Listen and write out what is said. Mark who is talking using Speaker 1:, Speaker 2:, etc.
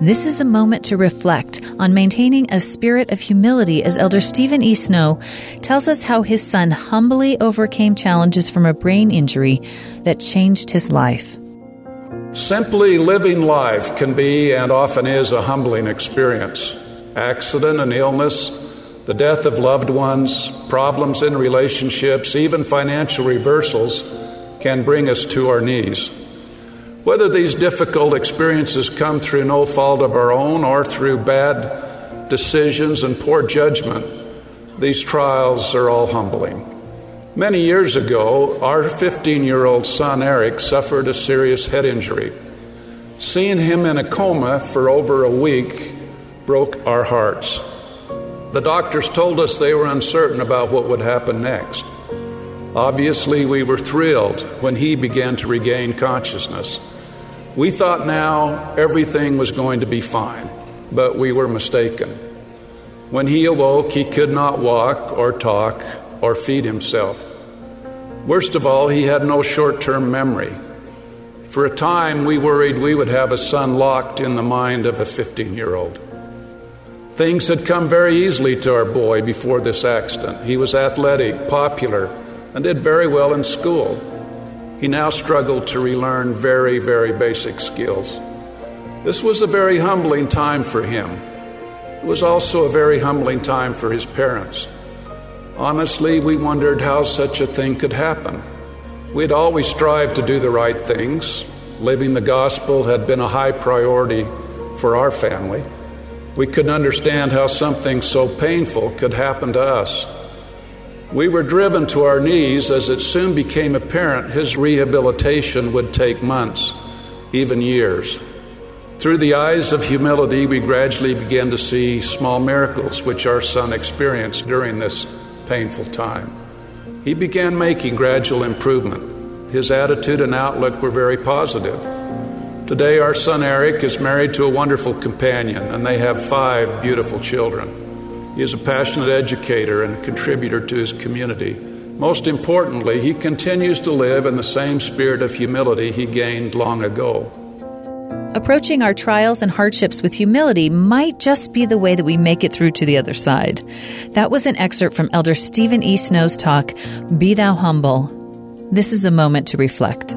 Speaker 1: This is a moment to reflect on maintaining a spirit of humility as Elder Steven E. Snow tells us how his son humbly overcame challenges from a brain injury that changed his life.
Speaker 2: Simply living life can be and often is a humbling experience. Accident and illness, the death of loved ones, problems in relationships, even financial reversals can bring us to our knees. Whether these difficult experiences come through no fault of our own or through bad decisions and poor judgment, these trials are all humbling. Many years ago, our 15 year old son Eric suffered a serious head injury. Seeing him in a coma for over a week broke our hearts. The doctors told us they were uncertain about what would happen next. Obviously, we were thrilled when he began to regain consciousness. We thought now everything was going to be fine, but we were mistaken. When he awoke, he could not walk or talk or feed himself. Worst of all, he had no short term memory. For a time, we worried we would have a son locked in the mind of a 15 year old. Things had come very easily to our boy before this accident. He was athletic, popular, and did very well in school. He now struggled to relearn very, very basic skills. This was a very humbling time for him. It was also a very humbling time for his parents. Honestly, we wondered how such a thing could happen. We had always strived to do the right things. Living the gospel had been a high priority for our family. We couldn't understand how something so painful could happen to us. We were driven to our knees as it soon became apparent his rehabilitation would take months, even years. Through the eyes of humility, we gradually began to see small miracles which our son experienced during this painful time. He began making gradual improvement. His attitude and outlook were very positive. Today, our son Eric is married to a wonderful companion, and they have five beautiful children. He is a passionate educator and a contributor to his community. Most importantly, he continues to live in the same spirit of humility he gained long ago.
Speaker 1: Approaching our trials and hardships with humility might just be the way that we make it through to the other side. That was an excerpt from Elder Steven E. Snow's talk, Be Thou Humble. This is a moment to reflect.